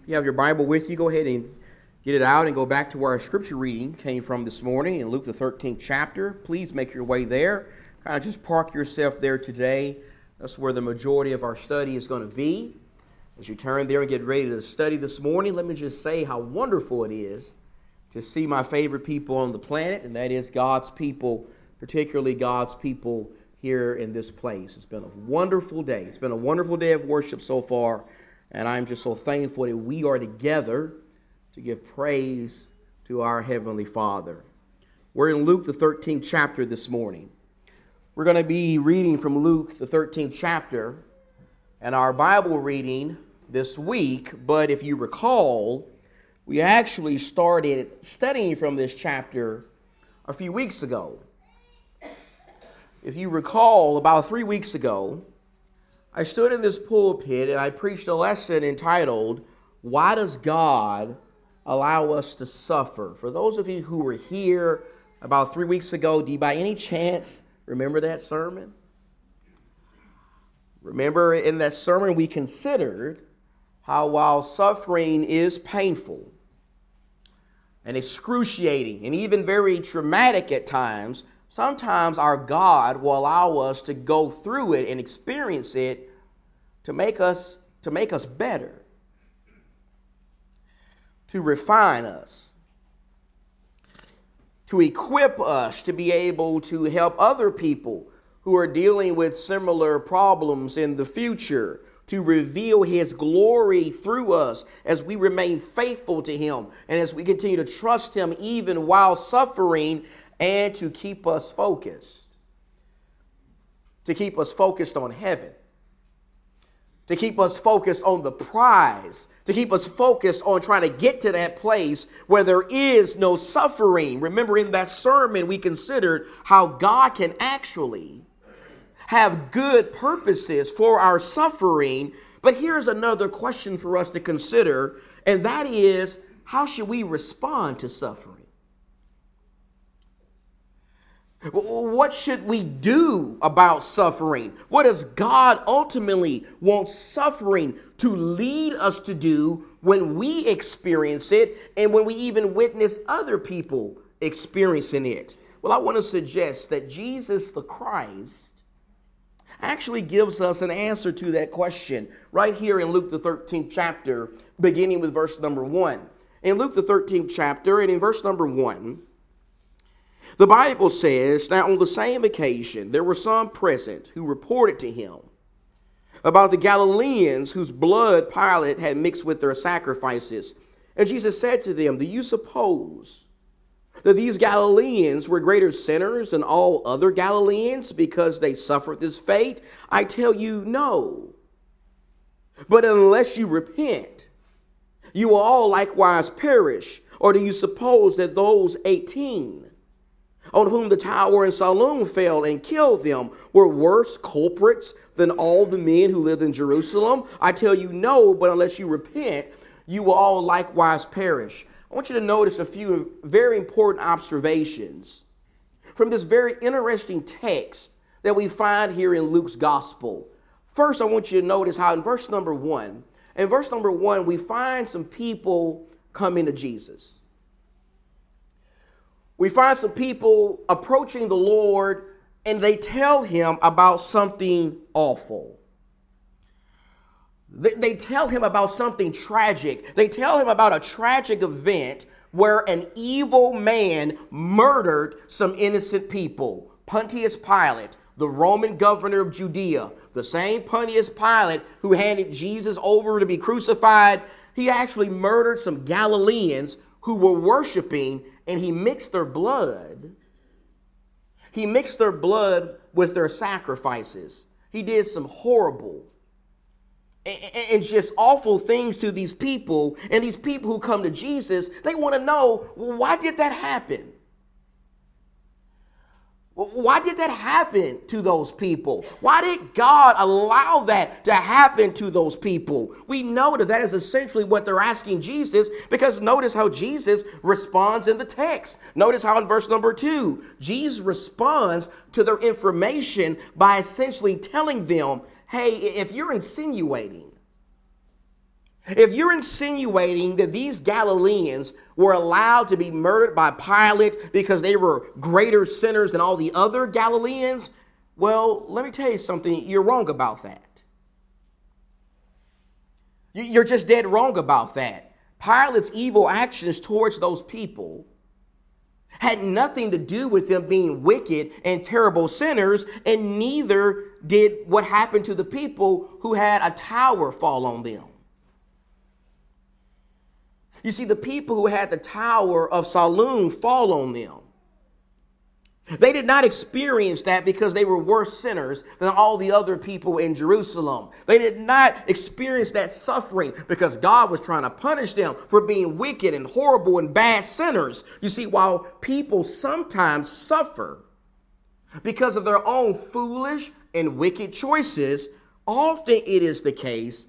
If you have your Bible with you, go ahead and get it out and go back to where our scripture reading came from this morning in Luke the 13th chapter. Please make your way there. Kind of just park yourself there today. That's where the majority of our study is going to be. As you turn there and get ready to study this morning, let me just say how wonderful it is to see my favorite people on the planet, and that is God's people, particularly God's people here in this place. It's been a wonderful day. It's been a wonderful day of worship so far, and I'm just so thankful that we are together to give praise to our Heavenly Father. We're in Luke, the 13th chapter this morning. We're going to be reading from Luke, the 13th chapter, and our Bible reading this week. But if you recall, we actually started studying from this chapter a few weeks ago. If you recall, about three weeks ago, I stood in this pulpit and I preached a lesson entitled, Why Does God Allow Us to Suffer? For those of you who were here about three weeks ago, do you by any chance remember that sermon? Remember, in that sermon, we considered how while suffering is painful and excruciating and even very traumatic at times, sometimes our God will allow us to go through it and experience it to make us to make us better, to refine us, to equip us to be able to help other people who are dealing with similar problems in the future to reveal his glory through us as we remain faithful to him and as we continue to trust him even while suffering and to keep us focused. To keep us focused on heaven. To keep us focused on the prize. To keep us focused on trying to get to that place where there is no suffering. Remember, in that sermon, we considered how God can actually have good purposes for our suffering. But here's another question for us to consider, and that is how should we respond to suffering? What should we do about suffering? What does God ultimately want suffering to lead us to do when we experience it and when we even witness other people experiencing it? Well, I want to suggest that Jesus the Christ actually gives us an answer to that question right here in Luke the 13th chapter, beginning with verse number 1. In Luke the 13th chapter and in verse number 1, the Bible says, Now on the same occasion, there were some present who reported to him about the Galileans whose blood Pilate had mixed with their sacrifices. And Jesus said to them, Do you suppose that these Galileans were greater sinners than all other Galileans because they suffered this fate? I tell you, no. But unless you repent, you will all likewise perish. Or do you suppose that those 18 on whom the tower in Siloam fell and killed them were worse culprits than all the men who lived in Jerusalem? I tell you, no, but unless you repent, you will all likewise perish. I want you to notice a few very important observations from this very interesting text that we find here in Luke's gospel. First, I want you to notice how in verse number one, in verse number one, we find some people coming to Jesus we find some people approaching the Lord and they tell him about something awful. They, they, tell him about something tragic. They tell him about a tragic event where an evil man murdered some innocent people. Pontius Pilate, the Roman governor of Judea, the same Pontius Pilate who handed Jesus over to be crucified, he actually murdered some Galileans who were worshiping and he mixed their blood. He mixed their blood with their sacrifices. He did some horrible and just awful things to these people. And these people who come to Jesus, they want to know well, why did that happen? Why did that happen to those people? Why did God allow that to happen to those people? We know that that is essentially what they're asking Jesus because notice how Jesus responds in the text. Notice how in verse number two, Jesus responds to their information by essentially telling them, hey, if you're insinuating, If you're insinuating that these Galileans were allowed to be murdered by Pilate because they were greater sinners than all the other Galileans, well, let me tell you something. You're wrong about that. You're just dead wrong about that. Pilate's evil actions towards those people had nothing to do with them being wicked and terrible sinners, and neither did what happened to the people who had a tower fall on them. You see, the people who had the Tower of Siloam fall on them. They did not experience that because they were worse sinners than all the other people in Jerusalem. They did not experience that suffering because God was trying to punish them for being wicked and horrible and bad sinners. You see, while people sometimes suffer because of their own foolish and wicked choices, often it is the case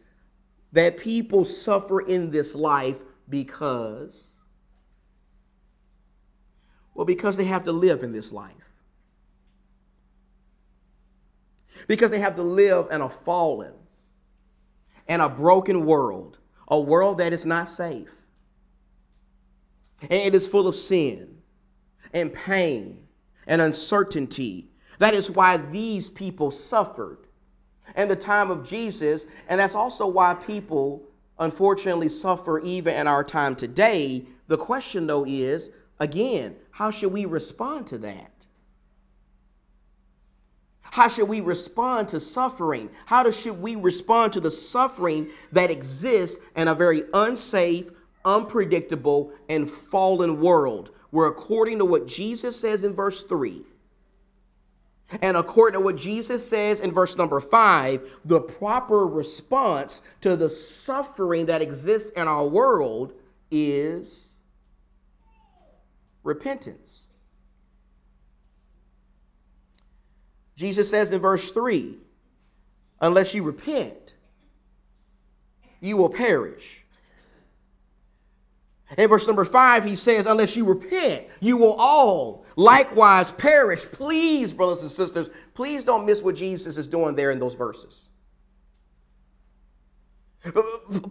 that people suffer in this life because? Well, because they have to live in this life. Because they have to live in a fallen and a broken world, a world that is not safe. And it is full of sin and pain and uncertainty. That is why these people suffered in the time of Jesus, and that's also why people unfortunately suffer even in our time today. The question, though, is again, how should we respond to that? How should we respond to suffering? How should we respond to the suffering that exists in a very unsafe, unpredictable, and fallen world? Where, according to what Jesus says in verse 3, and according to what Jesus says in verse number five, the proper response to the suffering that exists in our world is repentance. Jesus says in verse 3 unless you repent, you will perish. In verse number five, he says, Unless you repent, you will all likewise perish. Please, brothers and sisters, please don't miss what Jesus is doing there in those verses.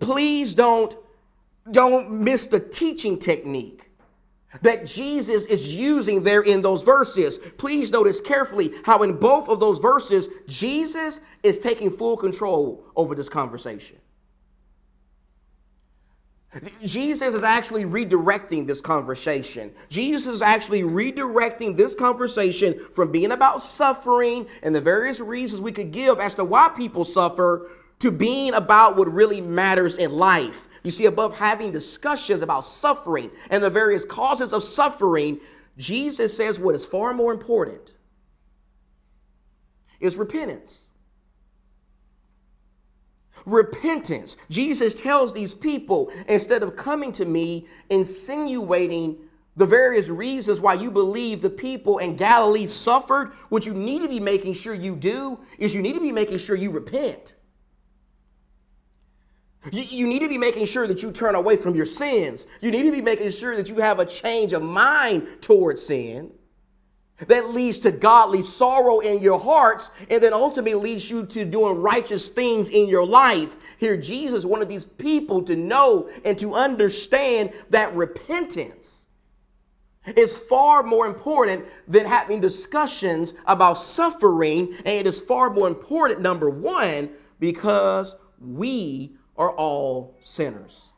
Please don't, don't miss the teaching technique that Jesus is using there in those verses. Please notice carefully how in both of those verses, Jesus is taking full control over this conversation. Jesus is actually redirecting this conversation. Jesus is actually redirecting this conversation from being about suffering and the various reasons we could give as to why people suffer to being about what really matters in life. You see, above having discussions about suffering and the various causes of suffering, Jesus says what is far more important is repentance repentance. Jesus tells these people instead of coming to me insinuating the various reasons why you believe the people in Galilee suffered, what you need to be making sure you do is you need to be making sure you repent. You, need to be making sure that you turn away from your sins. You need to be making sure that you have a change of mind towards sin that leads to godly sorrow in your hearts and then ultimately leads you to doing righteous things in your life. Here, Jesus, one of these people to know and to understand that repentance is far more important than having discussions about suffering. And it is far more important, number one, because we are all sinners.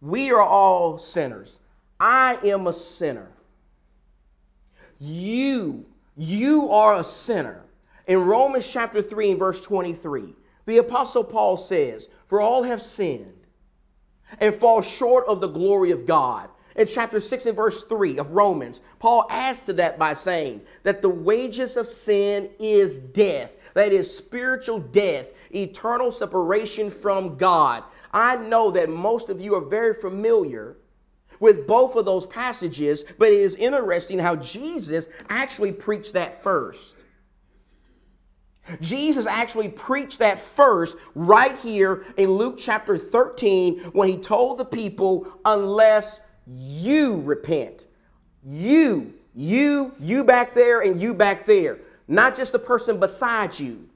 We are all sinners. I am a sinner. You, you are a sinner. In Romans chapter 3 and verse 23, the Apostle Paul says, For all have sinned and fall short of the glory of God. In chapter 6 and verse 3 of Romans, Paul adds to that by saying that the wages of sin is death. That is spiritual death, eternal separation from God. I know that most of you are very familiar with both of those passages, but it is interesting how Jesus actually preached that first. Jesus actually preached that first right here in Luke chapter 13 when he told the people, unless you repent. You, you, you back there, and you back there. Not just the person beside you.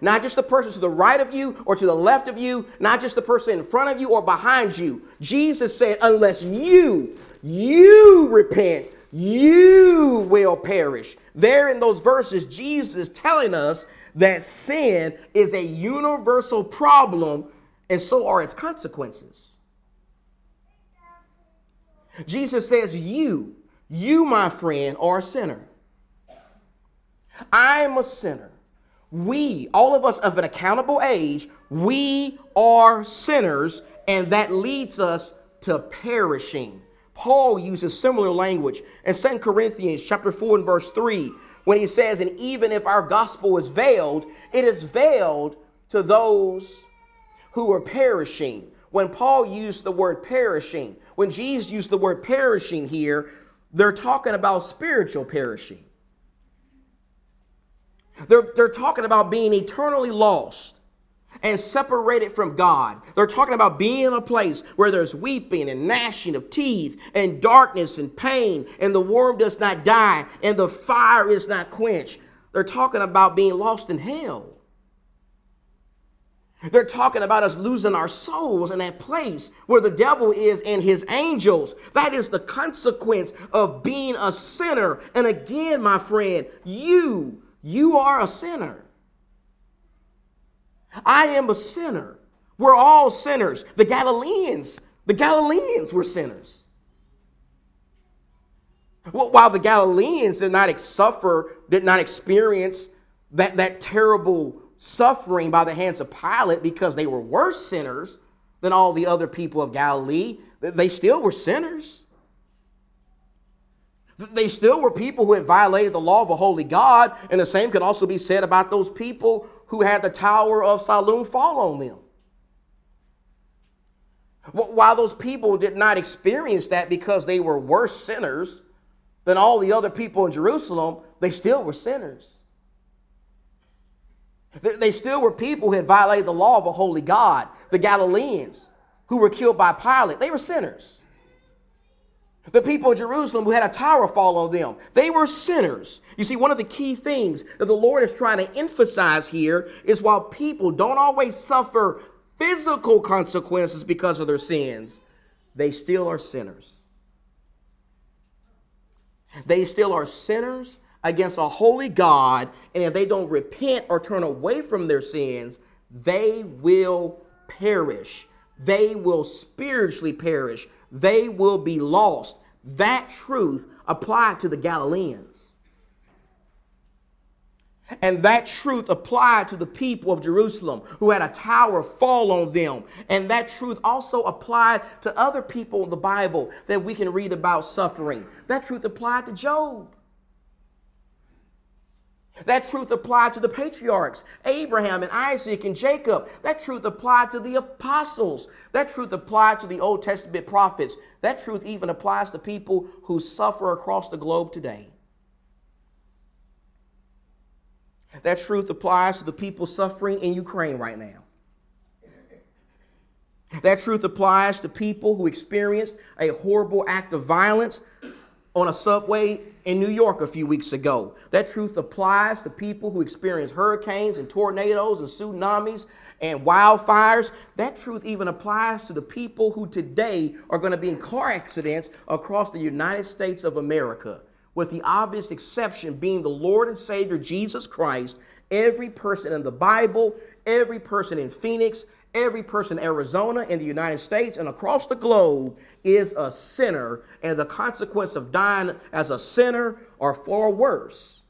Not just the person to the right of you or to the left of you, not just the person in front of you or behind you. Jesus said, unless you, you repent, you will perish. There in those verses, Jesus is telling us that sin is a universal problem and so are its consequences. Jesus says, You, you, my friend, are a sinner. I am a sinner. We, all of us of an accountable age, we are sinners, and that leads us to perishing. Paul uses similar language in 2 Corinthians chapter 4 and verse 3 when he says, And even if our gospel is veiled, it is veiled to those who are perishing. When Paul used the word perishing, when Jesus used the word perishing here, they're talking about spiritual perishing. They're, they're talking about being eternally lost and separated from God. They're talking about being in a place where there's weeping and gnashing of teeth and darkness and pain, and the worm does not die and the fire is not quenched. They're talking about being lost in hell. They're talking about us losing our souls in that place where the devil is and his angels. That is the consequence of being a sinner. And again, my friend, you, you are a sinner. I am a sinner. We're all sinners. The Galileans, the Galileans were sinners. While the Galileans did not suffer, did not experience that, that terrible suffering by the hands of Pilate because they were worse sinners than all the other people of Galilee, they still were sinners. They still were people who had violated the law of a holy God, and the same could also be said about those people who had the Tower of Siloam fall on them. While those people did not experience that because they were worse sinners than all the other people in Jerusalem, they still were sinners. They still were people who had violated the law of a holy God. The Galileans who were killed by Pilate, they were sinners. The people of Jerusalem who had a tower fall on them, they were sinners. You see, one of the key things that the Lord is trying to emphasize here is while people don't always suffer physical consequences because of their sins, they still are sinners. They still are sinners against a holy God, and if they don't repent or turn away from their sins, they will perish. They will spiritually perish. They will be lost. That truth applied to the Galileans. And that truth applied to the people of Jerusalem who had a tower fall on them. And that truth also applied to other people in the Bible that we can read about suffering. That truth applied to Job. That truth applied to the patriarchs, Abraham and Isaac and Jacob. That truth applied to the apostles. That truth applied to the Old Testament prophets. That truth even applies to people who suffer across the globe today. That truth applies to the people suffering in Ukraine right now. That truth applies to people who experienced a horrible act of violence on a subway in New York a few weeks ago. That truth applies to people who experience hurricanes and tornadoes and tsunamis and wildfires. That truth even applies to the people who today are going to be in car accidents across the United States of America, with the obvious exception being the Lord and Savior Jesus Christ. Every person in the Bible, every person in Phoenix, Every person in Arizona, in the United States, and across the globe is a sinner, and the consequence of dying as a sinner are far worse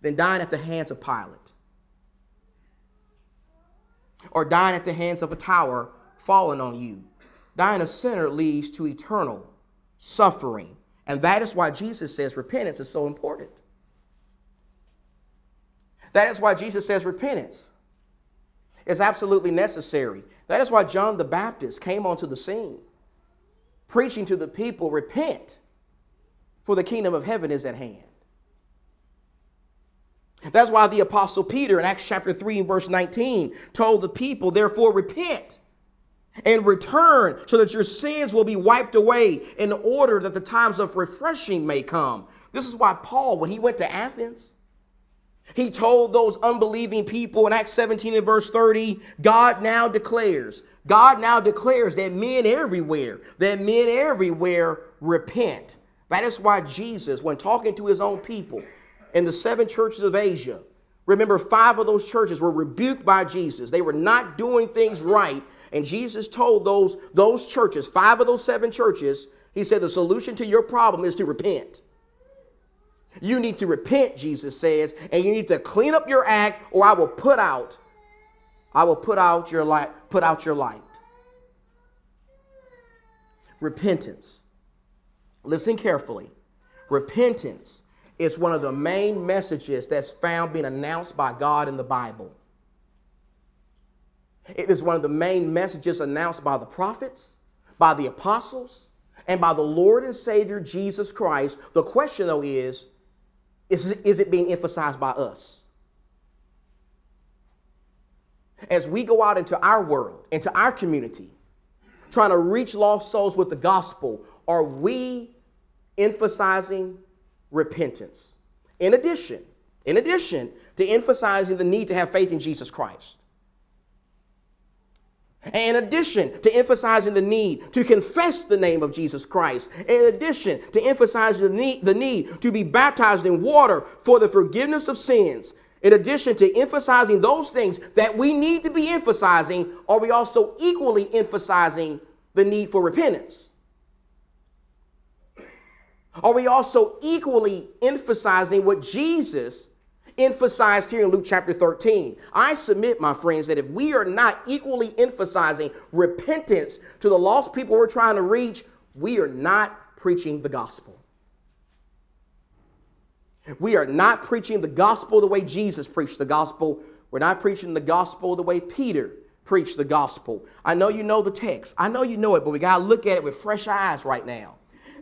than dying at the hands of Pilate or dying at the hands of a tower falling on you. Dying a sinner leads to eternal suffering. And that is why Jesus says repentance is so important. That is why Jesus says repentance is absolutely necessary. That is why John the Baptist came onto the scene, preaching to the people, Repent, for the kingdom of heaven is at hand. That's why the Apostle Peter in Acts chapter 3 and verse 19 told the people, Therefore, repent and return so that your sins will be wiped away in order that the times of refreshing may come. This is why Paul, when he went to Athens, He told those unbelieving people in Acts 17 and verse 30, God now declares, God now declares that men everywhere, that men everywhere repent. That is why Jesus, when talking to his own people in the seven churches of Asia, remember five of those churches were rebuked by Jesus. They were not doing things right. And Jesus told those, those churches, five of those seven churches, he said, the solution to your problem is to repent. You need to repent, Jesus says, and you need to clean up your act, or I will put out, I will put out your light, put out your light. Repentance. Listen carefully. Repentance is one of the main messages that's found being announced by God in the Bible. It is one of the main messages announced by the prophets, by the apostles, and by the Lord and Savior Jesus Christ. The question, though, is is, is it being emphasized by us? As we go out into our world, into our community, trying to reach lost souls with the gospel, are we emphasizing repentance? In addition, in addition to emphasizing the need to have faith in Jesus Christ. In addition to emphasizing the need to confess the name of Jesus Christ, in addition to emphasizing the need, the need to be baptized in water for the forgiveness of sins, in addition to emphasizing those things that we need to be emphasizing, are we also equally emphasizing the need for repentance? Are we also equally emphasizing what Jesus emphasized here in Luke chapter 13. I submit, my friends, that if we are not equally emphasizing repentance to the lost people we're trying to reach, we are not preaching the gospel. We are not preaching the gospel the way Jesus preached the gospel. We're not preaching the gospel the way Peter preached the gospel. I know you know the text. I know you know it, but we got to look at it with fresh eyes right now.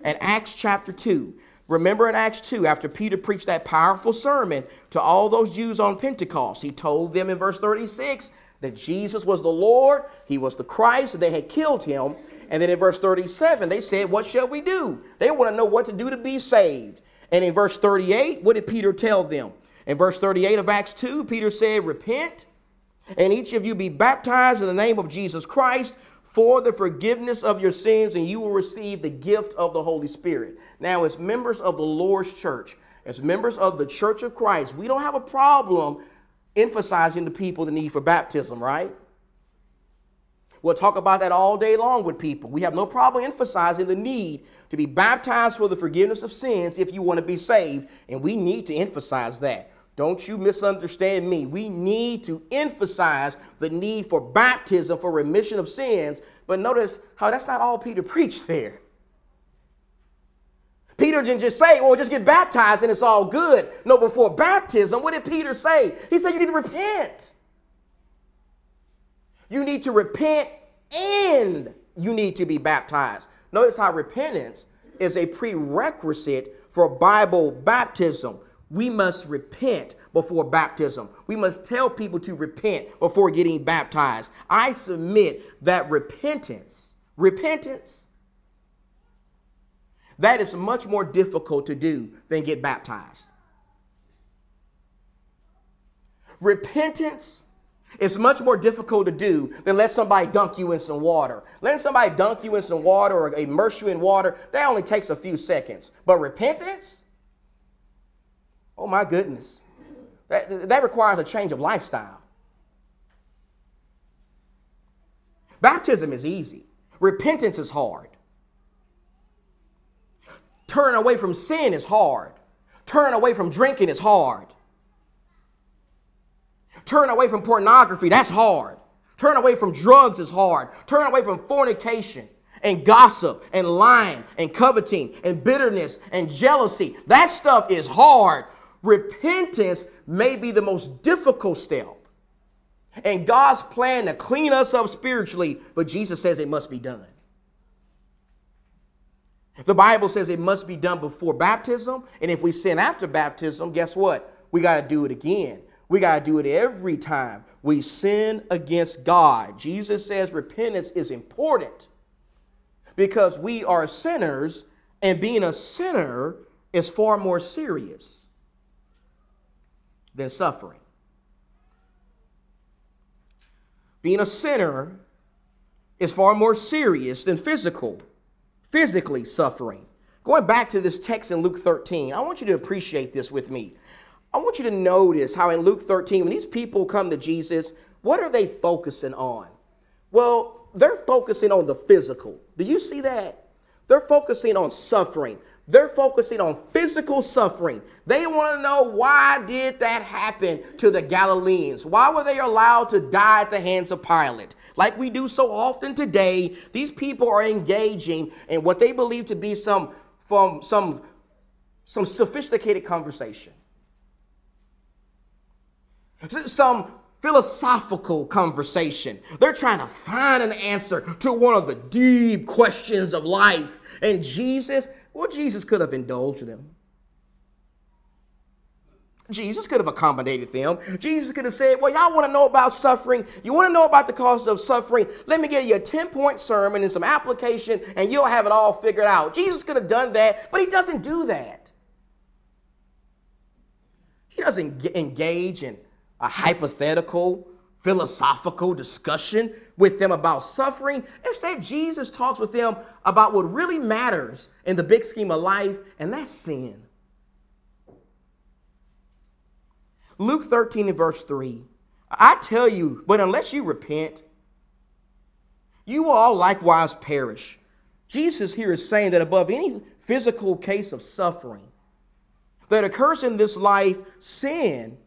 At Acts chapter 2, Remember in Acts 2, after Peter preached that powerful sermon to all those Jews on Pentecost, he told them in verse 36 that Jesus was the Lord, he was the Christ, and they had killed him. And then in verse 37, they said, What shall we do? They want to know what to do to be saved. And in verse 38, what did Peter tell them? In verse 38 of Acts 2, Peter said, Repent, and each of you be baptized in the name of Jesus Christ for the forgiveness of your sins, and you will receive the gift of the Holy Spirit. Now, as members of the Lord's church, as members of the church of Christ, we don't have a problem emphasizing to people the need for baptism, right? We'll talk about that all day long with people. We have no problem emphasizing the need to be baptized for the forgiveness of sins if you want to be saved, and we need to emphasize that. Don't you misunderstand me. We need to emphasize the need for baptism for remission of sins. But notice how that's not all Peter preached there. Peter didn't just say, well, just get baptized and it's all good. No, before baptism, what did Peter say? He said, you need to repent. You need to repent and you need to be baptized. Notice how repentance is a prerequisite for Bible baptism we must repent before baptism. We must tell people to repent before getting baptized. I submit that repentance, repentance, that is much more difficult to do than get baptized. Repentance is much more difficult to do than let somebody dunk you in some water. Letting somebody dunk you in some water or immerse you in water, that only takes a few seconds. But repentance, Oh my goodness. That, that requires a change of lifestyle. Baptism is easy, repentance is hard. Turn away from sin is hard. Turn away from drinking is hard. Turn away from pornography, that's hard. Turn away from drugs is hard. Turn away from fornication and gossip and lying and coveting and bitterness and jealousy, that stuff is hard repentance may be the most difficult step. And God's plan to clean us up spiritually, but Jesus says it must be done. The Bible says it must be done before baptism. And if we sin after baptism, guess what? We got to do it again. We got to do it every time we sin against God. Jesus says repentance is important because we are sinners, and being a sinner is far more serious. Than suffering. Being a sinner is far more serious than physical, physically suffering. Going back to this text in Luke 13, I want you to appreciate this with me. I want you to notice how in Luke 13, when these people come to Jesus, what are they focusing on? Well, they're focusing on the physical. Do you see that? They're focusing on suffering. They're focusing on physical suffering. They want to know why did that happen to the Galileans? Why were they allowed to die at the hands of Pilate? Like we do so often today, these people are engaging in what they believe to be some from some some sophisticated conversation. Some philosophical conversation. They're trying to find an answer to one of the deep questions of life. And Jesus, well, Jesus could have indulged them. Jesus could have accommodated them. Jesus could have said, Well, y'all want to know about suffering? You want to know about the causes of suffering? Let me give you a 10 point sermon and some application, and you'll have it all figured out. Jesus could have done that, but he doesn't do that. He doesn't engage in a hypothetical, philosophical discussion with them about suffering. Instead, Jesus talks with them about what really matters in the big scheme of life, and that's sin. Luke 13 and verse 3. I tell you, but unless you repent, you will all likewise perish. Jesus here is saying that above any physical case of suffering that occurs in this life, sin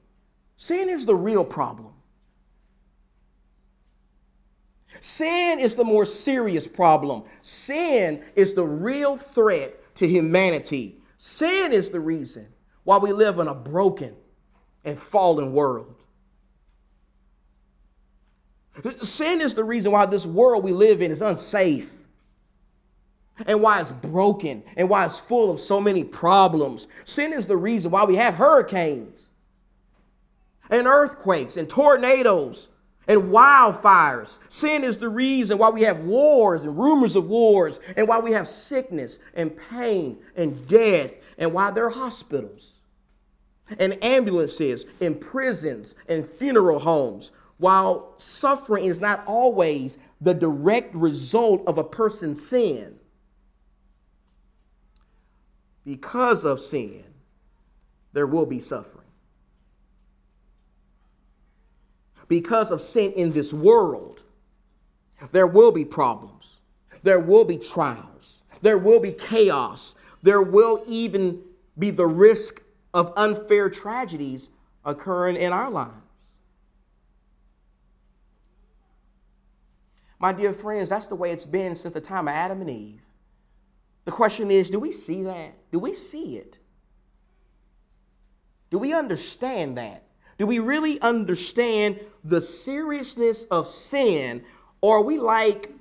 Sin is the real problem. Sin is the more serious problem. Sin is the real threat to humanity. Sin is the reason why we live in a broken and fallen world. Sin is the reason why this world we live in is unsafe and why it's broken and why it's full of so many problems. Sin is the reason why we have hurricanes and earthquakes and tornadoes and wildfires. Sin is the reason why we have wars and rumors of wars and why we have sickness and pain and death and why there are hospitals and ambulances and prisons and funeral homes. While suffering is not always the direct result of a person's sin, because of sin, there will be suffering. Because of sin in this world, there will be problems. There will be trials. There will be chaos. There will even be the risk of unfair tragedies occurring in our lives. My dear friends, that's the way it's been since the time of Adam and Eve. The question is do we see that? Do we see it? Do we understand that? Do we really understand the seriousness of sin, or are we like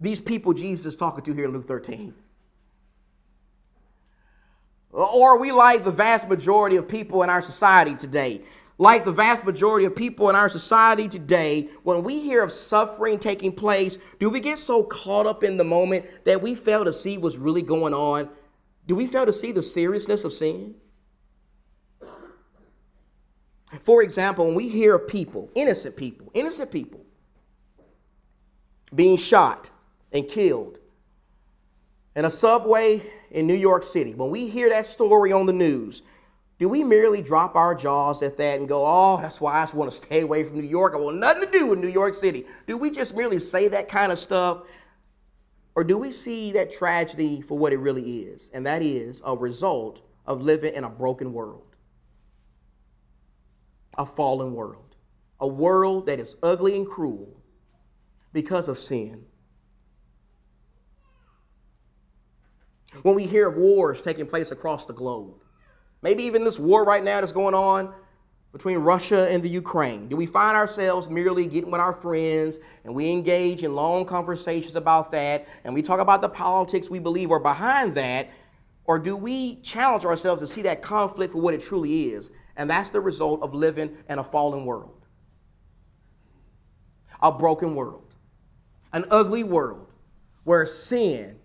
these people Jesus is talking to here in Luke 13? Or are we like the vast majority of people in our society today? Like the vast majority of people in our society today, when we hear of suffering taking place, do we get so caught up in the moment that we fail to see what's really going on? Do we fail to see the seriousness of sin? For example, when we hear of people, innocent people, innocent people, being shot and killed in a subway in New York City, when we hear that story on the news, do we merely drop our jaws at that and go, oh, that's why I just want to stay away from New York? I want nothing to do with New York City. Do we just merely say that kind of stuff? Or do we see that tragedy for what it really is? And that is a result of living in a broken world a fallen world, a world that is ugly and cruel because of sin. When we hear of wars taking place across the globe, maybe even this war right now that's going on between Russia and the Ukraine, do we find ourselves merely getting with our friends and we engage in long conversations about that and we talk about the politics we believe are behind that? Or do we challenge ourselves to see that conflict for what it truly is and that's the result of living in a fallen world, a broken world, an ugly world where sin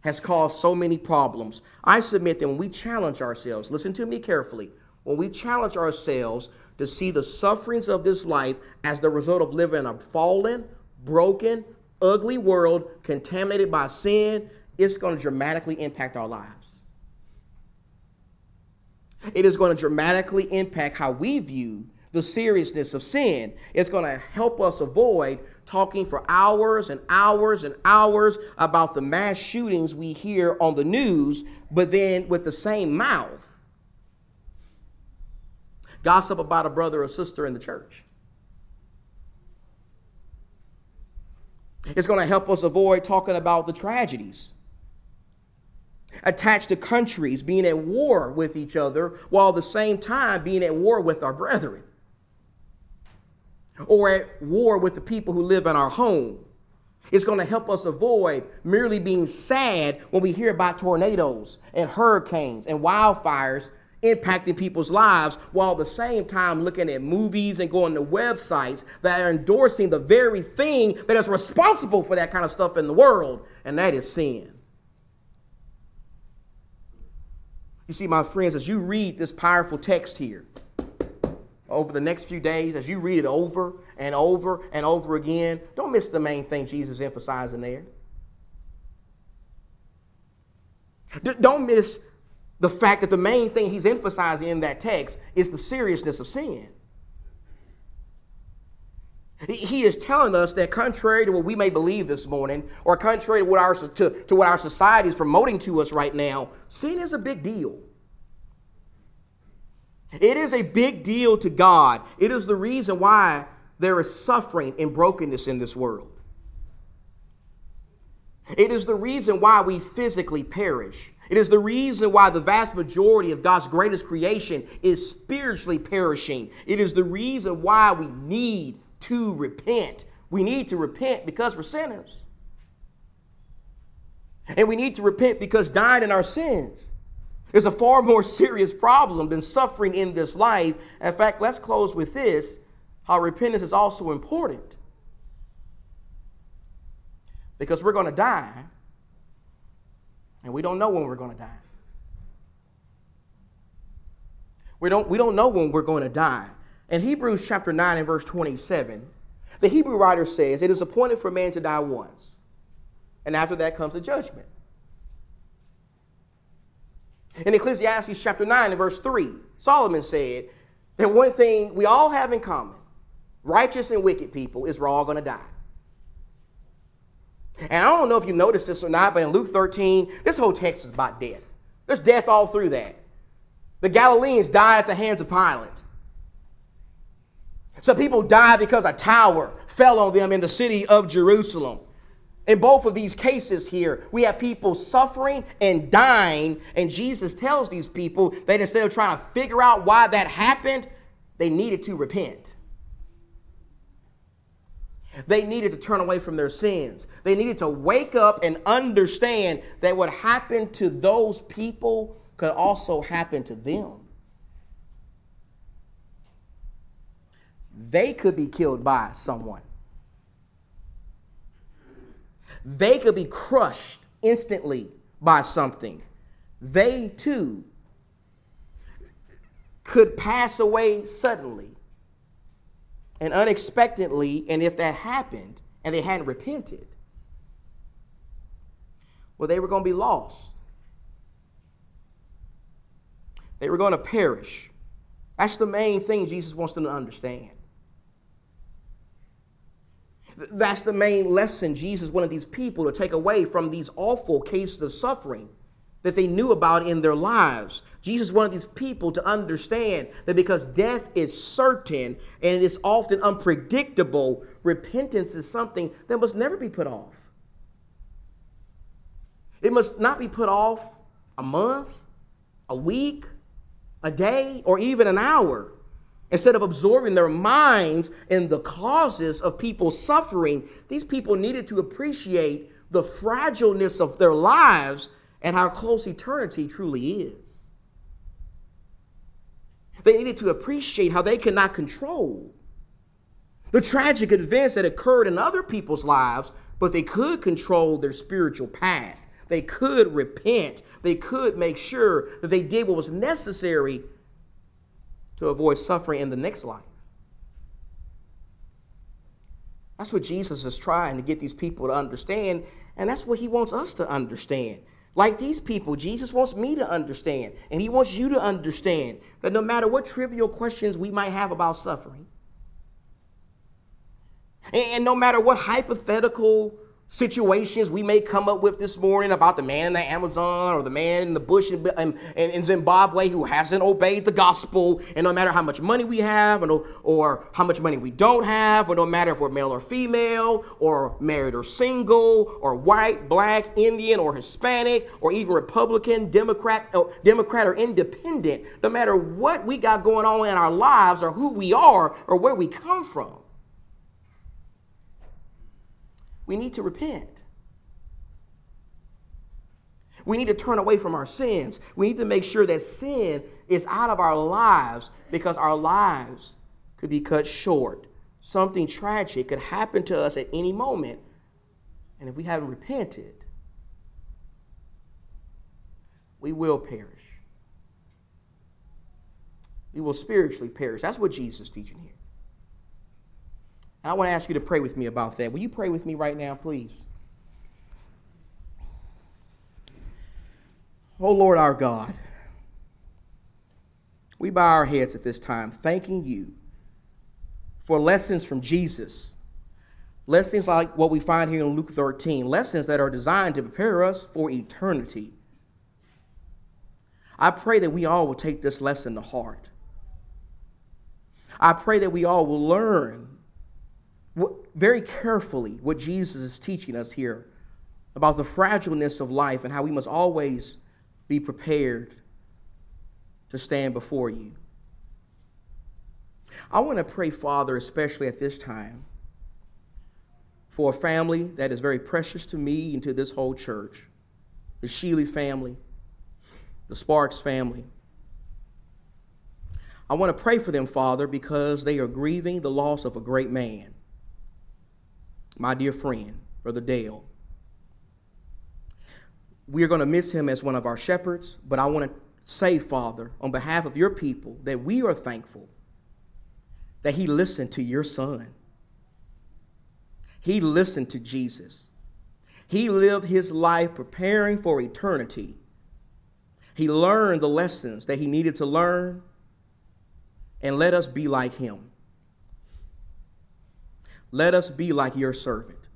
has caused so many problems. I submit that when we challenge ourselves, listen to me carefully, when we challenge ourselves to see the sufferings of this life as the result of living in a fallen, broken, ugly world contaminated by sin, it's going to dramatically impact our lives. It is going to dramatically impact how we view the seriousness of sin. It's going to help us avoid talking for hours and hours and hours about the mass shootings we hear on the news, but then with the same mouth, gossip about a brother or sister in the church. It's going to help us avoid talking about the tragedies attached to countries being at war with each other while at the same time being at war with our brethren or at war with the people who live in our home. It's going to help us avoid merely being sad when we hear about tornadoes and hurricanes and wildfires impacting people's lives while at the same time looking at movies and going to websites that are endorsing the very thing that is responsible for that kind of stuff in the world, and that is sin. You see, my friends, as you read this powerful text here, over the next few days, as you read it over and over and over again, don't miss the main thing Jesus is emphasizing there. D- don't miss the fact that the main thing he's emphasizing in that text is the seriousness of sin. He is telling us that contrary to what we may believe this morning, or contrary to what our, to, to what our society is promoting to us right now, sin is a big deal. It is a big deal to God. It is the reason why there is suffering and brokenness in this world. It is the reason why we physically perish. It is the reason why the vast majority of God's greatest creation is spiritually perishing. It is the reason why we need to repent. We need to repent because we're sinners. And we need to repent because dying in our sins is a far more serious problem than suffering in this life. In fact, let's close with this how repentance is also important. Because we're going to die, and we don't know when we're going to die. We don't, we don't know when we're going to die. In Hebrews chapter 9 and verse 27, the Hebrew writer says, It is appointed for man to die once, and after that comes the judgment. In Ecclesiastes chapter 9 and verse 3, Solomon said that one thing we all have in common, righteous and wicked people, is we're all going to die. And I don't know if you noticed this or not, but in Luke 13, this whole text is about death. There's death all through that. The Galileans die at the hands of Pilate. Some people died because a tower fell on them in the city of Jerusalem. In both of these cases here, we have people suffering and dying, and Jesus tells these people that instead of trying to figure out why that happened, they needed to repent. They needed to turn away from their sins. They needed to wake up and understand that what happened to those people could also happen to them. They could be killed by someone they could be crushed instantly by something. They too could pass away suddenly and unexpectedly. And if that happened and they hadn't repented, well, they were going to be lost. They were going to perish. That's the main thing Jesus wants them to understand. That's the main lesson Jesus wanted these people to take away from these awful cases of suffering that they knew about in their lives. Jesus wanted these people to understand that because death is certain and it is often unpredictable, repentance is something that must never be put off. It must not be put off a month, a week, a day, or even an hour. Instead of absorbing their minds in the causes of people's suffering, these people needed to appreciate the fragileness of their lives and how close eternity truly is. They needed to appreciate how they cannot control the tragic events that occurred in other people's lives, but they could control their spiritual path. They could repent. They could make sure that they did what was necessary to avoid suffering in the next life. That's what Jesus is trying to get these people to understand, and that's what he wants us to understand. Like these people, Jesus wants me to understand, and he wants you to understand that no matter what trivial questions we might have about suffering, and no matter what hypothetical situations we may come up with this morning about the man in the Amazon or the man in the bush in, in, in, Zimbabwe who hasn't obeyed the gospel. And no matter how much money we have or, or how much money we don't have, or no matter if we're male or female, or married or single, or white, black, Indian, or Hispanic, or even Republican, Democrat, or Democrat or independent, no matter what we got going on in our lives or who we are or where we come from we need to repent. We need to turn away from our sins. We need to make sure that sin is out of our lives because our lives could be cut short. Something tragic could happen to us at any moment. And if we haven't repented, we will perish. We will spiritually perish. That's what Jesus is teaching here. I want to ask you to pray with me about that. Will you pray with me right now, please? Oh Lord our God, we bow our heads at this time, thanking you for lessons from Jesus. Lessons like what we find here in Luke 13, lessons that are designed to prepare us for eternity. I pray that we all will take this lesson to heart. I pray that we all will learn very carefully what Jesus is teaching us here about the fragileness of life and how we must always be prepared to stand before you. I want to pray, Father, especially at this time, for a family that is very precious to me and to this whole church the Sheely family, the Sparks family. I want to pray for them, Father, because they are grieving the loss of a great man my dear friend, Brother Dale. We are going to miss him as one of our shepherds, but I want to say, Father, on behalf of your people, that we are thankful that he listened to your son. He listened to Jesus. He lived his life preparing for eternity. He learned the lessons that he needed to learn, and let us be like him. Let us be like your servant.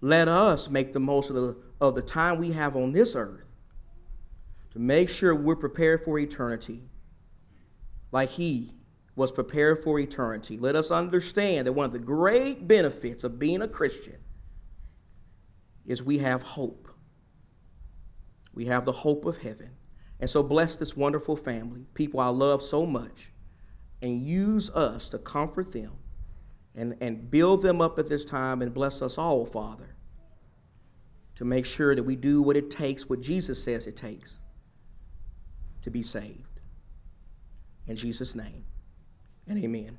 Let us make the most of the, of the time we have on this earth to make sure we're prepared for eternity like he was prepared for eternity. Let us understand that one of the great benefits of being a Christian is we have hope. We have the hope of heaven. And so bless this wonderful family, people I love so much, and use us to comfort them and, and build them up at this time and bless us all, Father, to make sure that we do what it takes, what Jesus says it takes to be saved. In Jesus' name, and amen.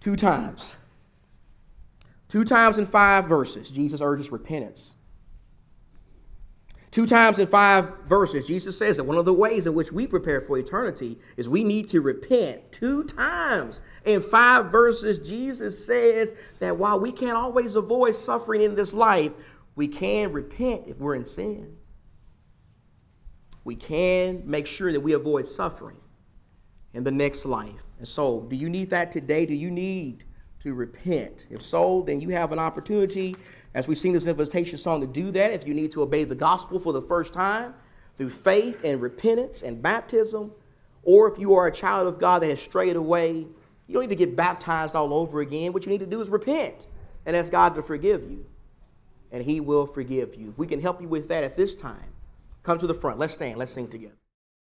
Two times. Two times in five verses, Jesus urges repentance. Two times in five verses, Jesus says that one of the ways in which we prepare for eternity is we need to repent. Two times in five verses, Jesus says that while we can't always avoid suffering in this life, we can repent if we're in sin. We can make sure that we avoid suffering in the next life. And so, do you need that today? Do you need to repent? If so, then you have an opportunity as we sing this invitation song to do that, if you need to obey the gospel for the first time through faith and repentance and baptism, or if you are a child of God that has strayed away, you don't need to get baptized all over again. What you need to do is repent and ask God to forgive you, and He will forgive you. If we can help you with that at this time, come to the front. Let's stand. Let's sing together.